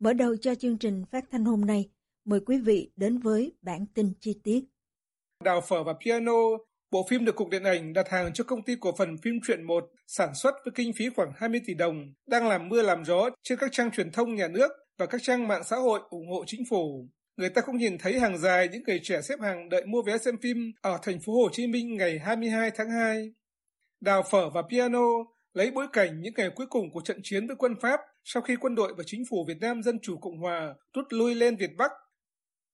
Mở đầu cho chương trình phát thanh hôm nay, mời quý vị đến với bản tin chi tiết. Đào phở và piano, bộ phim được Cục Điện ảnh đặt hàng cho công ty cổ phần phim truyện 1 sản xuất với kinh phí khoảng 20 tỷ đồng, đang làm mưa làm gió trên các trang truyền thông nhà nước và các trang mạng xã hội ủng hộ chính phủ. Người ta cũng nhìn thấy hàng dài những người trẻ xếp hàng đợi mua vé xem phim ở thành phố Hồ Chí Minh ngày 22 tháng 2. Đào phở và piano lấy bối cảnh những ngày cuối cùng của trận chiến với quân Pháp sau khi quân đội và chính phủ Việt Nam Dân Chủ Cộng Hòa rút lui lên Việt Bắc.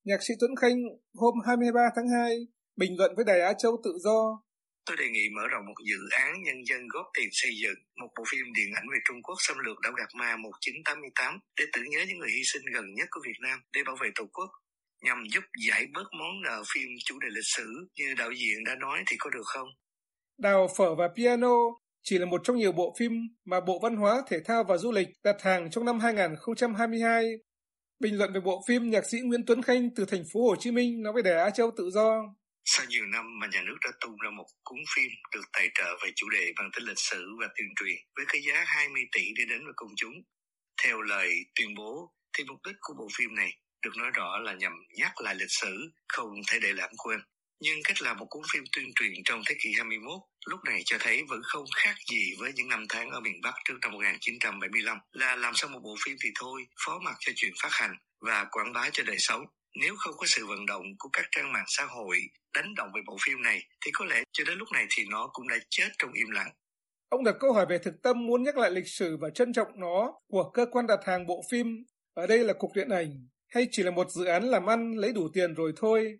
Nhạc sĩ Tuấn Khanh hôm 23 tháng 2 bình luận với Đài Á Châu Tự Do. Tôi đề nghị mở rộng một dự án nhân dân góp tiền xây dựng một bộ phim điện ảnh về Trung Quốc xâm lược đảo Gạc Ma 1988 để tưởng nhớ những người hy sinh gần nhất của Việt Nam để bảo vệ Tổ quốc nhằm giúp giải bớt món nợ phim chủ đề lịch sử như đạo diễn đã nói thì có được không? Đào phở và piano chỉ là một trong nhiều bộ phim mà Bộ Văn hóa, Thể thao và Du lịch đặt hàng trong năm 2022. Bình luận về bộ phim, nhạc sĩ Nguyễn Tuấn Khanh từ thành phố Hồ Chí Minh nói với Đài Á Châu Tự Do. Sau nhiều năm mà nhà nước đã tung ra một cuốn phim được tài trợ về chủ đề bằng tính lịch sử và tuyên truyền với cái giá 20 tỷ để đến với công chúng. Theo lời tuyên bố, thì mục đích của bộ phim này được nói rõ là nhằm nhắc lại lịch sử, không thể để lãng quên. Nhưng cách làm một cuốn phim tuyên truyền trong thế kỷ 21 lúc này cho thấy vẫn không khác gì với những năm tháng ở miền Bắc trước năm 1975 là làm xong một bộ phim thì thôi, phó mặc cho chuyện phát hành và quảng bá cho đời sống. Nếu không có sự vận động của các trang mạng xã hội đánh động về bộ phim này thì có lẽ cho đến lúc này thì nó cũng đã chết trong im lặng. Ông đặt câu hỏi về thực tâm muốn nhắc lại lịch sử và trân trọng nó của cơ quan đặt hàng bộ phim, ở đây là Cục Điện ảnh, hay chỉ là một dự án làm ăn lấy đủ tiền rồi thôi.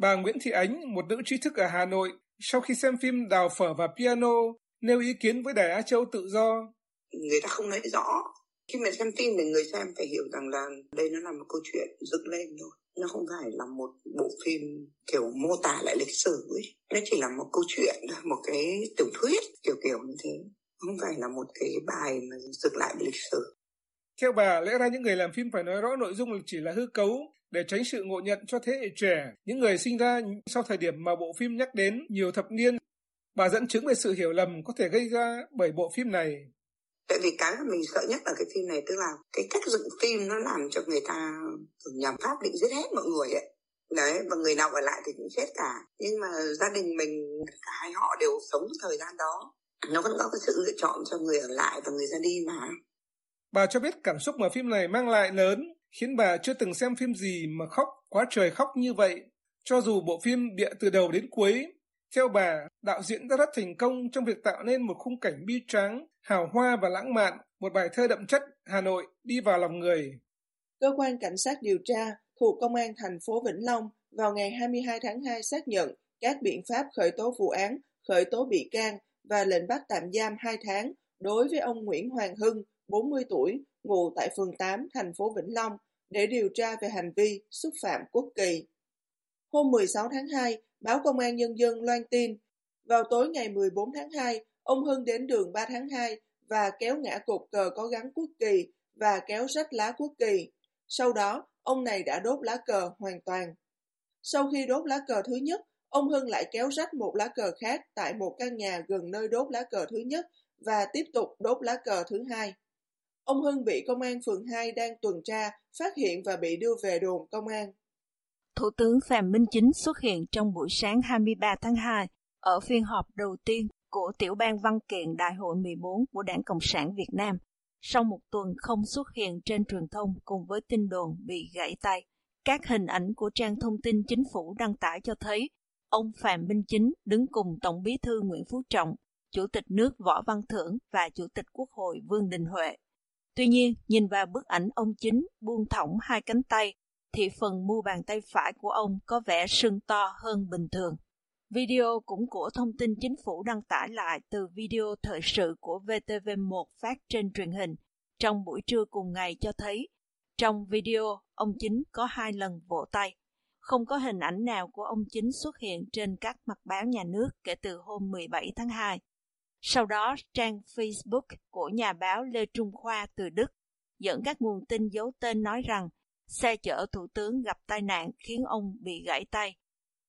Bà Nguyễn Thị Ánh, một nữ trí thức ở Hà Nội, sau khi xem phim Đào phở và piano, nêu ý kiến với Đài Á Châu tự do. Người ta không nói rõ. Khi mà xem phim thì người xem phải hiểu rằng là đây nó là một câu chuyện dựng lên thôi. Nó không phải là một bộ phim kiểu mô tả lại lịch sử ấy. Nó chỉ là một câu chuyện một cái tiểu thuyết kiểu kiểu như thế. Không phải là một cái bài mà dựng lại lịch sử. Theo bà, lẽ ra những người làm phim phải nói rõ nội dung chỉ là hư cấu để tránh sự ngộ nhận cho thế hệ trẻ, những người sinh ra sau thời điểm mà bộ phim nhắc đến nhiều thập niên. Bà dẫn chứng về sự hiểu lầm có thể gây ra bởi bộ phim này. Tại vì cái mà mình sợ nhất ở cái phim này tức là cái cách dựng phim nó làm cho người ta nhằm pháp định giết hết mọi người ấy. Đấy, và người nào ở lại thì cũng chết cả. Nhưng mà gia đình mình, cả hai họ đều sống thời gian đó. Nó vẫn có cái sự lựa chọn cho người ở lại và người ra đi mà. Bà cho biết cảm xúc mà phim này mang lại lớn, khiến bà chưa từng xem phim gì mà khóc quá trời khóc như vậy. Cho dù bộ phim bịa từ đầu đến cuối, theo bà, đạo diễn đã rất thành công trong việc tạo nên một khung cảnh bi tráng, hào hoa và lãng mạn, một bài thơ đậm chất Hà Nội đi vào lòng người. Cơ quan cảnh sát điều tra thuộc Công an thành phố Vĩnh Long vào ngày 22 tháng 2 xác nhận các biện pháp khởi tố vụ án, khởi tố bị can và lệnh bắt tạm giam 2 tháng đối với ông Nguyễn Hoàng Hưng, 40 tuổi, ngụ tại phường 8, thành phố Vĩnh Long, để điều tra về hành vi xúc phạm quốc kỳ. Hôm 16 tháng 2, báo Công an Nhân dân loan tin, vào tối ngày 14 tháng 2, ông Hưng đến đường 3 tháng 2 và kéo ngã cột cờ có gắn quốc kỳ và kéo rách lá quốc kỳ. Sau đó, ông này đã đốt lá cờ hoàn toàn. Sau khi đốt lá cờ thứ nhất, ông Hưng lại kéo rách một lá cờ khác tại một căn nhà gần nơi đốt lá cờ thứ nhất và tiếp tục đốt lá cờ thứ hai. Ông Hưng bị công an phường 2 đang tuần tra, phát hiện và bị đưa về đồn công an. Thủ tướng Phạm Minh Chính xuất hiện trong buổi sáng 23 tháng 2 ở phiên họp đầu tiên của tiểu ban văn kiện Đại hội 14 của Đảng Cộng sản Việt Nam sau một tuần không xuất hiện trên truyền thông cùng với tin đồn bị gãy tay. Các hình ảnh của trang thông tin chính phủ đăng tải cho thấy ông Phạm Minh Chính đứng cùng Tổng bí thư Nguyễn Phú Trọng, Chủ tịch nước Võ Văn Thưởng và Chủ tịch Quốc hội Vương Đình Huệ. Tuy nhiên, nhìn vào bức ảnh ông Chính buông thõng hai cánh tay, thì phần mu bàn tay phải của ông có vẻ sưng to hơn bình thường. Video cũng của thông tin chính phủ đăng tải lại từ video thời sự của VTV1 phát trên truyền hình trong buổi trưa cùng ngày cho thấy trong video ông chính có hai lần vỗ tay. Không có hình ảnh nào của ông chính xuất hiện trên các mặt báo nhà nước kể từ hôm 17 tháng 2. Sau đó, trang Facebook của nhà báo Lê Trung Khoa từ Đức dẫn các nguồn tin giấu tên nói rằng xe chở thủ tướng gặp tai nạn khiến ông bị gãy tay.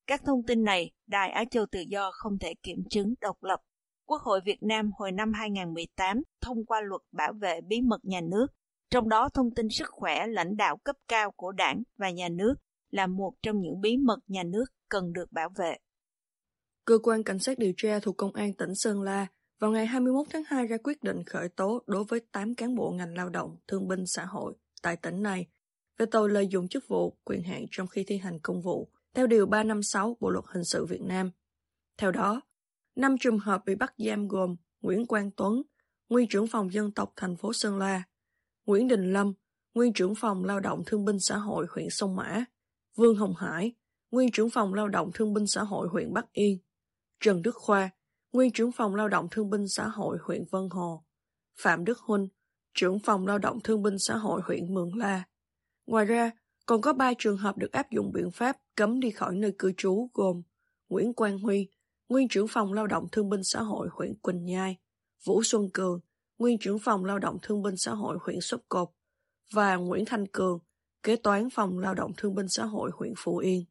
Các thông tin này, Đài Á Châu Tự Do không thể kiểm chứng độc lập. Quốc hội Việt Nam hồi năm 2018 thông qua luật bảo vệ bí mật nhà nước, trong đó thông tin sức khỏe lãnh đạo cấp cao của đảng và nhà nước là một trong những bí mật nhà nước cần được bảo vệ. Cơ quan Cảnh sát điều tra thuộc Công an tỉnh Sơn La vào ngày 21 tháng 2 ra quyết định khởi tố đối với 8 cán bộ ngành lao động, thương binh xã hội tại tỉnh này về tội lợi dụng chức vụ, quyền hạn trong khi thi hành công vụ, theo Điều 356 Bộ Luật Hình sự Việt Nam. Theo đó, năm trường hợp bị bắt giam gồm Nguyễn Quang Tuấn, nguyên trưởng phòng dân tộc thành phố Sơn La, Nguyễn Đình Lâm, nguyên trưởng phòng lao động thương binh xã hội huyện Sông Mã, Vương Hồng Hải, nguyên trưởng phòng lao động thương binh xã hội huyện Bắc Yên, Trần Đức Khoa, nguyên trưởng phòng lao động thương binh xã hội huyện Vân Hồ, Phạm Đức Huynh, trưởng phòng lao động thương binh xã hội huyện Mường La. Ngoài ra, còn có ba trường hợp được áp dụng biện pháp cấm đi khỏi nơi cư trú gồm Nguyễn Quang Huy, nguyên trưởng phòng lao động thương binh xã hội huyện Quỳnh Nhai, Vũ Xuân Cường, nguyên trưởng phòng lao động thương binh xã hội huyện Sóc Cột và Nguyễn Thanh Cường, kế toán phòng lao động thương binh xã hội huyện Phú Yên.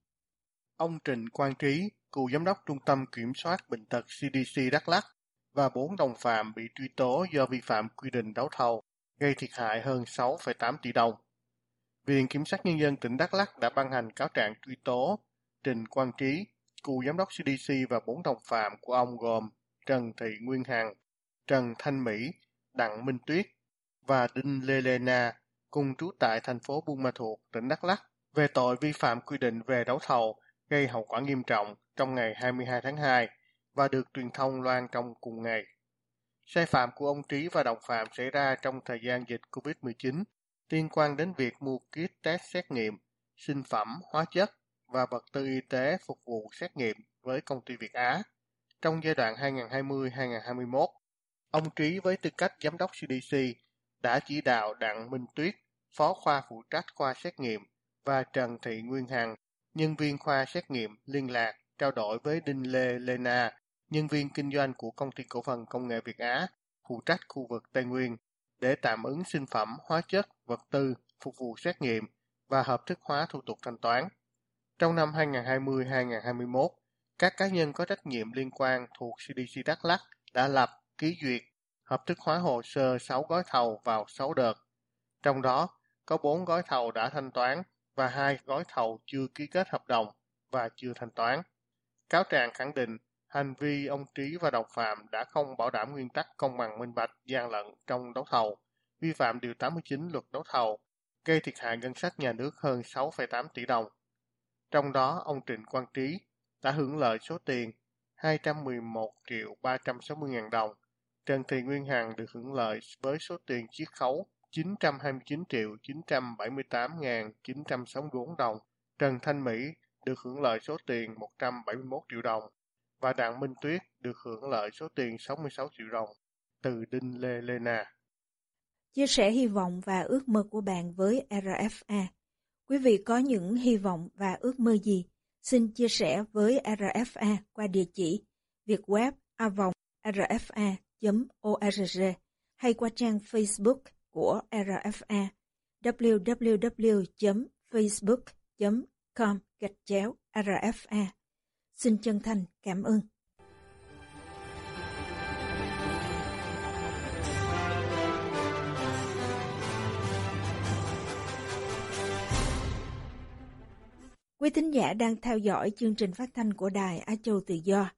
Ông Trịnh Quang Trí, cựu giám đốc Trung tâm Kiểm soát Bệnh tật CDC Đắk Lắk và bốn đồng phạm bị truy tố do vi phạm quy định đấu thầu, gây thiệt hại hơn 6,8 tỷ đồng. Viện Kiểm sát Nhân dân tỉnh Đắk Lắk đã ban hành cáo trạng truy tố Trình Quang Trí, cựu giám đốc CDC và bốn đồng phạm của ông gồm Trần Thị Nguyên Hằng, Trần Thanh Mỹ, Đặng Minh Tuyết và Đinh Lê Lê Na, cùng trú tại thành phố Buôn Ma Thuột, tỉnh Đắk Lắk, về tội vi phạm quy định về đấu thầu gây hậu quả nghiêm trọng trong ngày 22 tháng 2 và được truyền thông loan trong cùng ngày. Sai phạm của ông Trí và đồng phạm xảy ra trong thời gian dịch COVID-19 liên quan đến việc mua kit test xét nghiệm, sinh phẩm, hóa chất và vật tư y tế phục vụ xét nghiệm với công ty Việt Á. Trong giai đoạn 2020-2021, ông Trí với tư cách giám đốc CDC đã chỉ đạo Đặng Minh Tuyết, phó khoa phụ trách khoa xét nghiệm và Trần Thị Nguyên Hằng, nhân viên khoa xét nghiệm liên lạc trao đổi với Đinh Lê Lena, nhân viên kinh doanh của công ty cổ phần công nghệ Việt Á, phụ trách khu vực Tây Nguyên, để tạm ứng sinh phẩm, hóa chất, vật tư, phục vụ xét nghiệm và hợp thức hóa thủ tục thanh toán. Trong năm 2020-2021, các cá nhân có trách nhiệm liên quan thuộc CDC Đắk Lắk đã lập, ký duyệt, hợp thức hóa hồ sơ 6 gói thầu vào 6 đợt. Trong đó, có 4 gói thầu đã thanh toán và hai gói thầu chưa ký kết hợp đồng và chưa thanh toán. Cáo trạng khẳng định hành vi ông Trí và đồng phạm đã không bảo đảm nguyên tắc công bằng minh bạch, gian lận trong đấu thầu, vi phạm Điều 89 luật đấu thầu, gây thiệt hại ngân sách nhà nước hơn 6,8 tỷ đồng. Trong đó, ông Trịnh Quang Trí đã hưởng lợi số tiền 211 triệu 360 ngàn đồng. Trần Thị Nguyên Hằng được hưởng lợi với số tiền chiết khấu 929 triệu 978.964 đồng. Trần Thanh Mỹ được hưởng lợi số tiền 171 triệu đồng và Đặng Minh Tuyết được hưởng lợi số tiền 66 triệu đồng từ Đinh Lê Lê Na. Chia sẻ hy vọng và ước mơ của bạn với RFA. Quý vị có những hy vọng và ước mơ gì? Xin chia sẻ với RFA qua địa chỉ việt web avong rfa.org hay qua trang Facebook của RFA www.facebook.com gạch chéo RFA. Xin chân thành cảm ơn. Quý thính giả đang theo dõi chương trình phát thanh của Đài Á Châu Tự Do.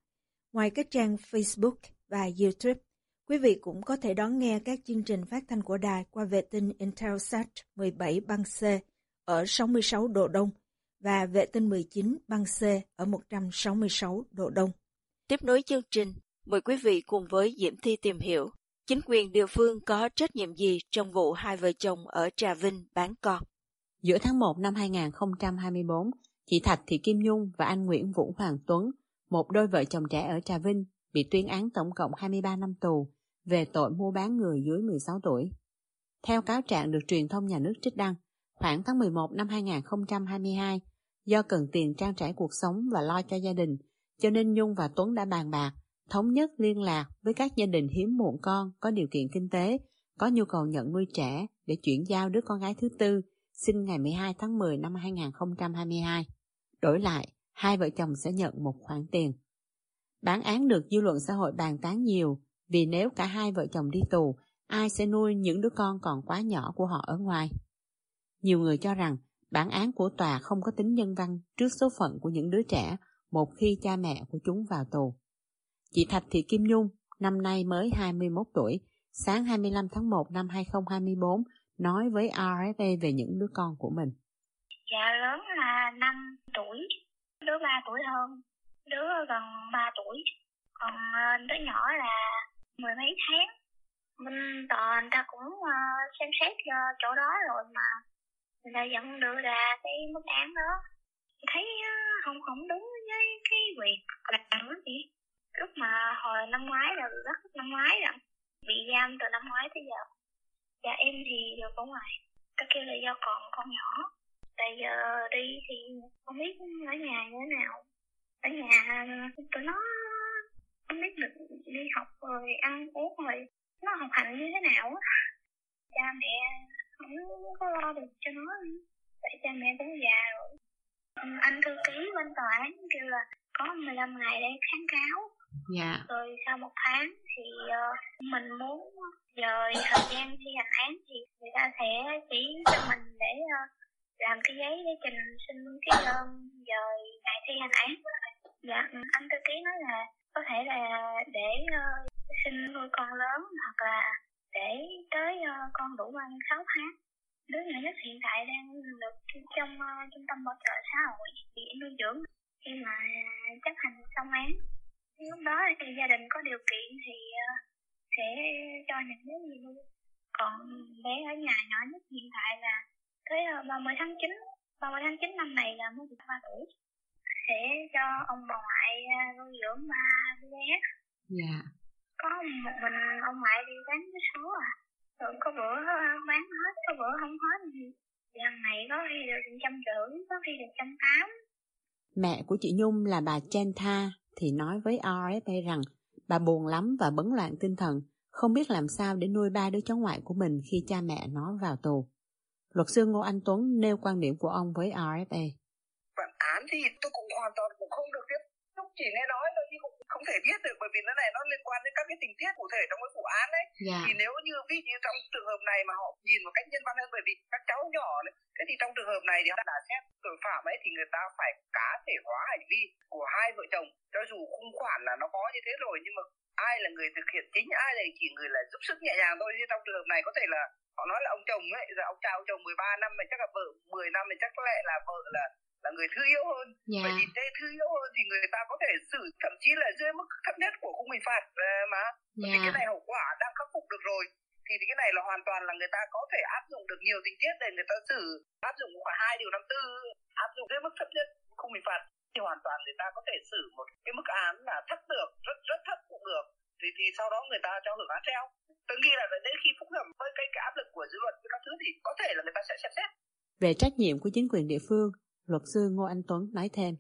Ngoài các trang Facebook và YouTube. Quý vị cũng có thể đón nghe các chương trình phát thanh của đài qua vệ tinh Intelsat 17 băng C ở 66 độ Đông và vệ tinh 19 băng C ở 166 độ Đông. Tiếp nối chương trình, mời quý vị cùng với Diễm Thi tìm hiểu chính quyền địa phương có trách nhiệm gì trong vụ hai vợ chồng ở Trà Vinh bán con. Giữa tháng 1 năm 2024, chị Thạch Thị Kim Nhung và anh Nguyễn Vũ Hoàng Tuấn, một đôi vợ chồng trẻ ở Trà Vinh, bị tuyên án tổng cộng 23 năm tù về tội mua bán người dưới 16 tuổi. Theo cáo trạng được truyền thông nhà nước trích đăng, khoảng tháng 11 năm 2022, do cần tiền trang trải cuộc sống và lo cho gia đình, cho nên Nhung và Tuấn đã bàn bạc, thống nhất liên lạc với các gia đình hiếm muộn con có điều kiện kinh tế, có nhu cầu nhận nuôi trẻ để chuyển giao đứa con gái thứ tư, sinh ngày 12 tháng 10 năm 2022. Đổi lại, hai vợ chồng sẽ nhận một khoản tiền. Bản án được dư luận xã hội bàn tán nhiều vì nếu cả hai vợ chồng đi tù, ai sẽ nuôi những đứa con còn quá nhỏ của họ ở ngoài. Nhiều người cho rằng bản án của tòa không có tính nhân văn trước số phận của những đứa trẻ một khi cha mẹ của chúng vào tù. Chị Thạch Thị Kim Nhung, năm nay mới 21 tuổi, sáng 25 tháng 1 năm 2024, nói với RFA về những đứa con của mình. Dạ lớn là 5 tuổi, đứa 3 tuổi hơn, đứa gần 3 tuổi, còn ờ, đứa nhỏ là mười mấy tháng. Mình tòa người ta cũng uh, xem xét cho chỗ đó rồi mà người ta vẫn đưa ra cái mức án đó. Thấy uh, không không đúng với cái việc làm đó chị. Lúc mà hồi năm ngoái rồi, rất năm ngoái rồi, bị giam từ năm ngoái tới giờ. Dạ em thì được ở ngoài. Các kêu là do còn con nhỏ bây giờ đi thì không biết ở nhà như thế nào ở nhà tụi nó không biết được đi học rồi ăn uống rồi nó học hành như thế nào á. Cha mẹ không có lo được cho nó vậy cha mẹ cũng già rồi. Anh thư ký bên tòa án kêu là có 15 ngày để kháng cáo. Dạ. rồi sau một tháng thì uh, mình muốn dời thời gian thi hành án thì người ta sẽ chỉ cho mình để uh, làm cái giấy để trình xin cái đơn rồi ngày thi hành án. Dạ ừ, anh tư ký nói là có thể là để uh, xin nuôi con lớn hoặc là để tới uh, con đủ ăn sáu tháng. Đứa nhỏ nhất hiện tại đang được trong uh, trung tâm bảo trợ xã hội bị nuôi dưỡng. Khi mà chấp hành xong án lúc đó thì gia đình có điều kiện thì uh, sẽ cho những đứa gì nuôi. Còn bé ở nhà nhỏ nhất hiện tại là tới uh, 30 tháng 9 30 tháng 9 năm này là mới được 3 tuổi sẽ cho ông bà ngoại à, nuôi dưỡng ba đứa bé. Dạ. Có một mình ông ngoại đi bán cái số à. Rồi có bữa bán hết có bữa không hết lần này có khi được trăm rưỡi có khi được trăm tám. Mẹ của chị Nhung là bà Chen Tha thì nói với RFA rằng bà buồn lắm và bấn loạn tinh thần, không biết làm sao để nuôi ba đứa cháu ngoại của mình khi cha mẹ nó vào tù. Luật sư Ngô Anh Tuấn nêu quan điểm của ông với RFA án thì tôi cũng hoàn toàn cũng không được tiếp xúc chỉ nghe nói thôi chứ cũng không thể biết được bởi vì nó này nó liên quan đến các cái tình tiết cụ thể trong cái vụ án đấy yeah. Dạ. thì nếu như ví như trong trường hợp này mà họ nhìn một cách nhân văn hơn bởi vì các cháu nhỏ đấy thế thì trong trường hợp này thì họ đã xét tội phạm ấy thì người ta phải cá thể hóa hành vi của hai vợ chồng cho dù khung khoản là nó có như thế rồi nhưng mà ai là người thực hiện chính ai là chỉ người là giúp sức nhẹ nhàng thôi chứ trong trường hợp này có thể là họ nói là ông chồng ấy giờ ông cha ông chồng 13 năm mà chắc là vợ 10 năm thì chắc có lẽ là vợ là là người thư yếu hơn yeah. Dạ. và nhìn thấy thư yếu hơn thì người ta có thể xử thậm chí là dưới mức thấp nhất của khung hình phạt ờ, mà yeah. thì cái dạ. này hậu quả đang khắc phục được rồi thì cái này là hoàn toàn là người ta có thể áp dụng được nhiều tình tiết để người ta xử áp dụng cả hai điều năm tư áp dụng dưới mức thấp nhất khung hình phạt thì hoàn toàn người ta có thể xử một cái mức án là thấp được rất rất thấp cũng được. Thì thì sau đó người ta cho hưởng án treo. Tôi nghĩ là đến khi phúc thẩm với cái, cái áp lực của dư luận với các thứ thì có thể là người ta sẽ xem xét. Về trách nhiệm của chính quyền địa phương Luật sư Ngô Anh Tuấn nói thêm.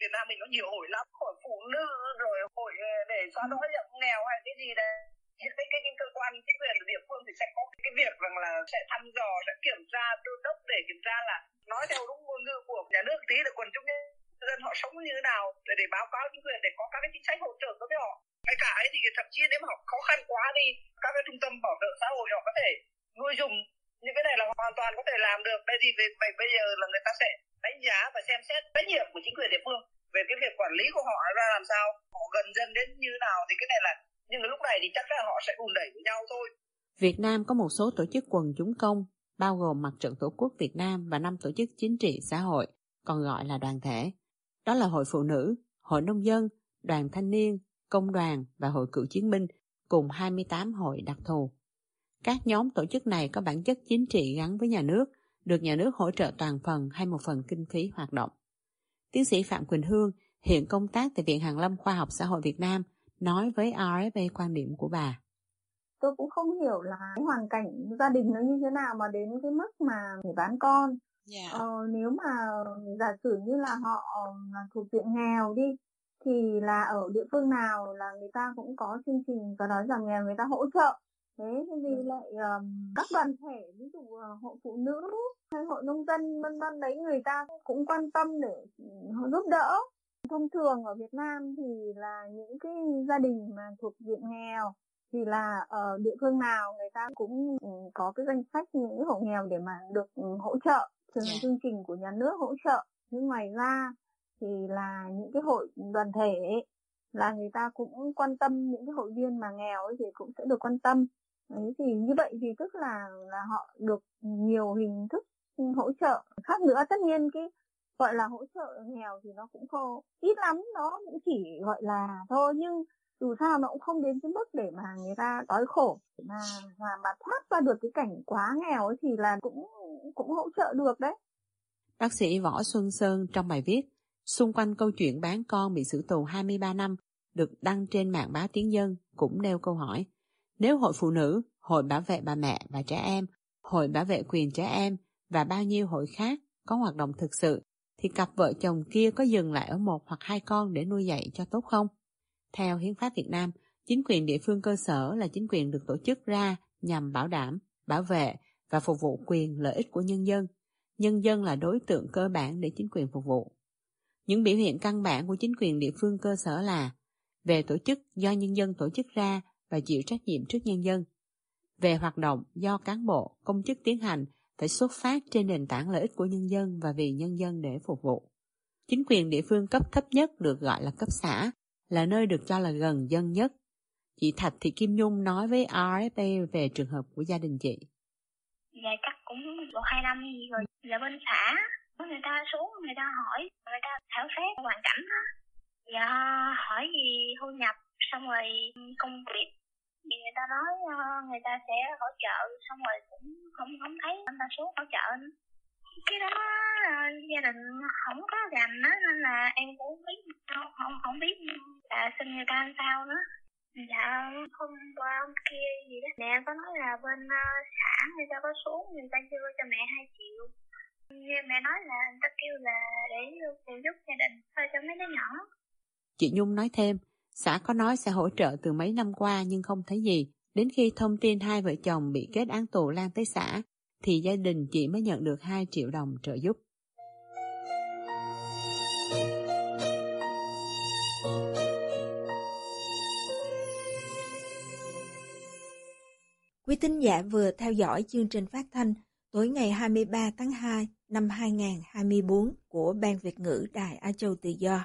Việt Nam mình có nhiều hội lắm, hội phụ nữ rồi hội ờ, để xóa đói giảm nghèo hay cái gì đấy. Những cái, cái, cái cơ quan chính quyền địa phương thì sẽ có cái việc rằng là sẽ thăm dò sẽ kiểm tra đôn đốc để kiểm tra là nói theo đúng ngôn ngữ của nhà nước tí là quần chúng nhân dân họ sống như thế nào để để báo cáo chính quyền để có các cái chính sách hỗ trợ đối với họ. Cái cả ấy thì thậm chí nếu mà họ khó khăn quá đi các cái trung tâm bảo trợ xã hội họ có thể nuôi dùng những cái này là hoàn toàn có thể làm được. Đây thì về bây giờ là người ta sẽ đánh giá và xem xét trách nhiệm của chính quyền địa phương về cái việc quản lý của họ ra làm sao họ gần dân đến như thế nào thì cái này là nhưng lúc này thì chắc là họ sẽ đùn đẩy với nhau thôi. Việt Nam có một số tổ chức quần chúng công, bao gồm Mặt trận Tổ quốc Việt Nam và năm tổ chức chính trị xã hội, còn gọi là đoàn thể. Đó là Hội Phụ Nữ, Hội Nông dân, Đoàn Thanh niên, Công đoàn và Hội Cựu Chiến binh, cùng 28 hội đặc thù. Các nhóm tổ chức này có bản chất chính trị gắn với nhà nước, được nhà nước hỗ trợ toàn phần hay một phần kinh phí hoạt động. Tiến sĩ Phạm Quỳnh Hương, hiện công tác tại Viện Hàn lâm Khoa học Xã hội Việt Nam, nói với RFA quan điểm của bà tôi cũng không hiểu là hoàn cảnh gia đình nó như thế nào mà đến cái mức mà phải bán con yeah. Dạ. ờ, nếu mà giả sử như là họ là thuộc diện nghèo đi thì là ở địa phương nào là người ta cũng có chương trình và nói rằng nghèo người ta hỗ trợ thế thì ừ. lại um, các đoàn thể ví dụ uh, hội phụ nữ hay hội nông dân vân vân đấy người ta cũng quan tâm để họ giúp đỡ thông thường ở Việt Nam thì là những cái gia đình mà thuộc diện nghèo thì là ở địa phương nào người ta cũng ừ, có cái danh sách những hộ nghèo để mà được ừ, hỗ trợ từ yeah. Dạ. chương trình của nhà nước hỗ trợ nhưng ngoài ra thì là những cái hội đoàn thể là người ta cũng quan tâm những cái hội viên mà nghèo ấy thì cũng sẽ được quan tâm đấy thì như vậy thì tức là là họ được nhiều hình thức hỗ trợ khác nữa tất nhiên cái gọi là hỗ trợ nghèo thì nó cũng không ít lắm nó cũng chỉ gọi là thôi nhưng dù sao nó cũng không đến cái mức để mà người ta đói khổ mà mà mà thoát ra được cái cảnh quá nghèo ấy thì là cũng cũng hỗ trợ được đấy. Bác sĩ Võ Xuân Sơn trong bài viết xung quanh câu chuyện bán con bị xử tù 23 năm được đăng trên mạng báo Tiếng Dân cũng nêu câu hỏi nếu hội phụ nữ, hội bảo vệ bà mẹ và trẻ em, hội bảo vệ quyền trẻ em và bao nhiêu hội khác có hoạt động thực sự thì cặp vợ chồng kia có dừng lại ở một hoặc hai con để nuôi dạy cho tốt không? Theo Hiến pháp Việt Nam, chính quyền địa phương cơ sở là chính quyền được tổ chức ra nhằm bảo đảm, bảo vệ và phục vụ quyền lợi ích của nhân dân. Nhân dân là đối tượng cơ bản để chính quyền phục vụ. Những biểu hiện căn bản của chính quyền địa phương cơ sở là về tổ chức do nhân dân tổ chức ra và chịu trách nhiệm trước nhân dân. Về hoạt động do cán bộ, công chức tiến hành phải xuất phát trên nền tảng lợi ích của nhân dân và vì nhân dân để phục vụ. Chính quyền địa phương cấp thấp nhất được gọi là cấp xã, là nơi được cho là gần dân nhất. Chị Thạch Thị Kim Nhung nói với RFA về trường hợp của gia đình chị. Dạ chắc cũng một hai năm gì rồi, là bên xã, người ta xuống, người ta hỏi, người ta khảo sát hoàn cảnh đó. Dạ hỏi gì thu nhập, xong rồi công việc người ta nói uh, người ta sẽ hỗ trợ. Xong rồi cũng không không thấy người ta xuống hỗ trợ nữa. Cái đó uh, gia đình không có rành đó nên là em cũng biết không không, không biết là xin người ta làm sao nữa. Dạ hôm qua hôm kia gì đó mẹ có nói là bên uh, xã người ta có xuống người ta chưa cho mẹ hai triệu. Nghe mẹ nói là người ta kêu là để phụ giúp gia đình thôi cho mấy đứa nhỏ. Chị Nhung nói thêm Xã có nói sẽ hỗ trợ từ mấy năm qua nhưng không thấy gì. Đến khi thông tin hai vợ chồng bị kết án tù lan tới xã, thì gia đình chị mới nhận được 2 triệu đồng trợ giúp. Quý tín giả vừa theo dõi chương trình phát thanh tối ngày 23 tháng 2 năm 2024 của Ban Việt ngữ Đài Á Châu Tự Do.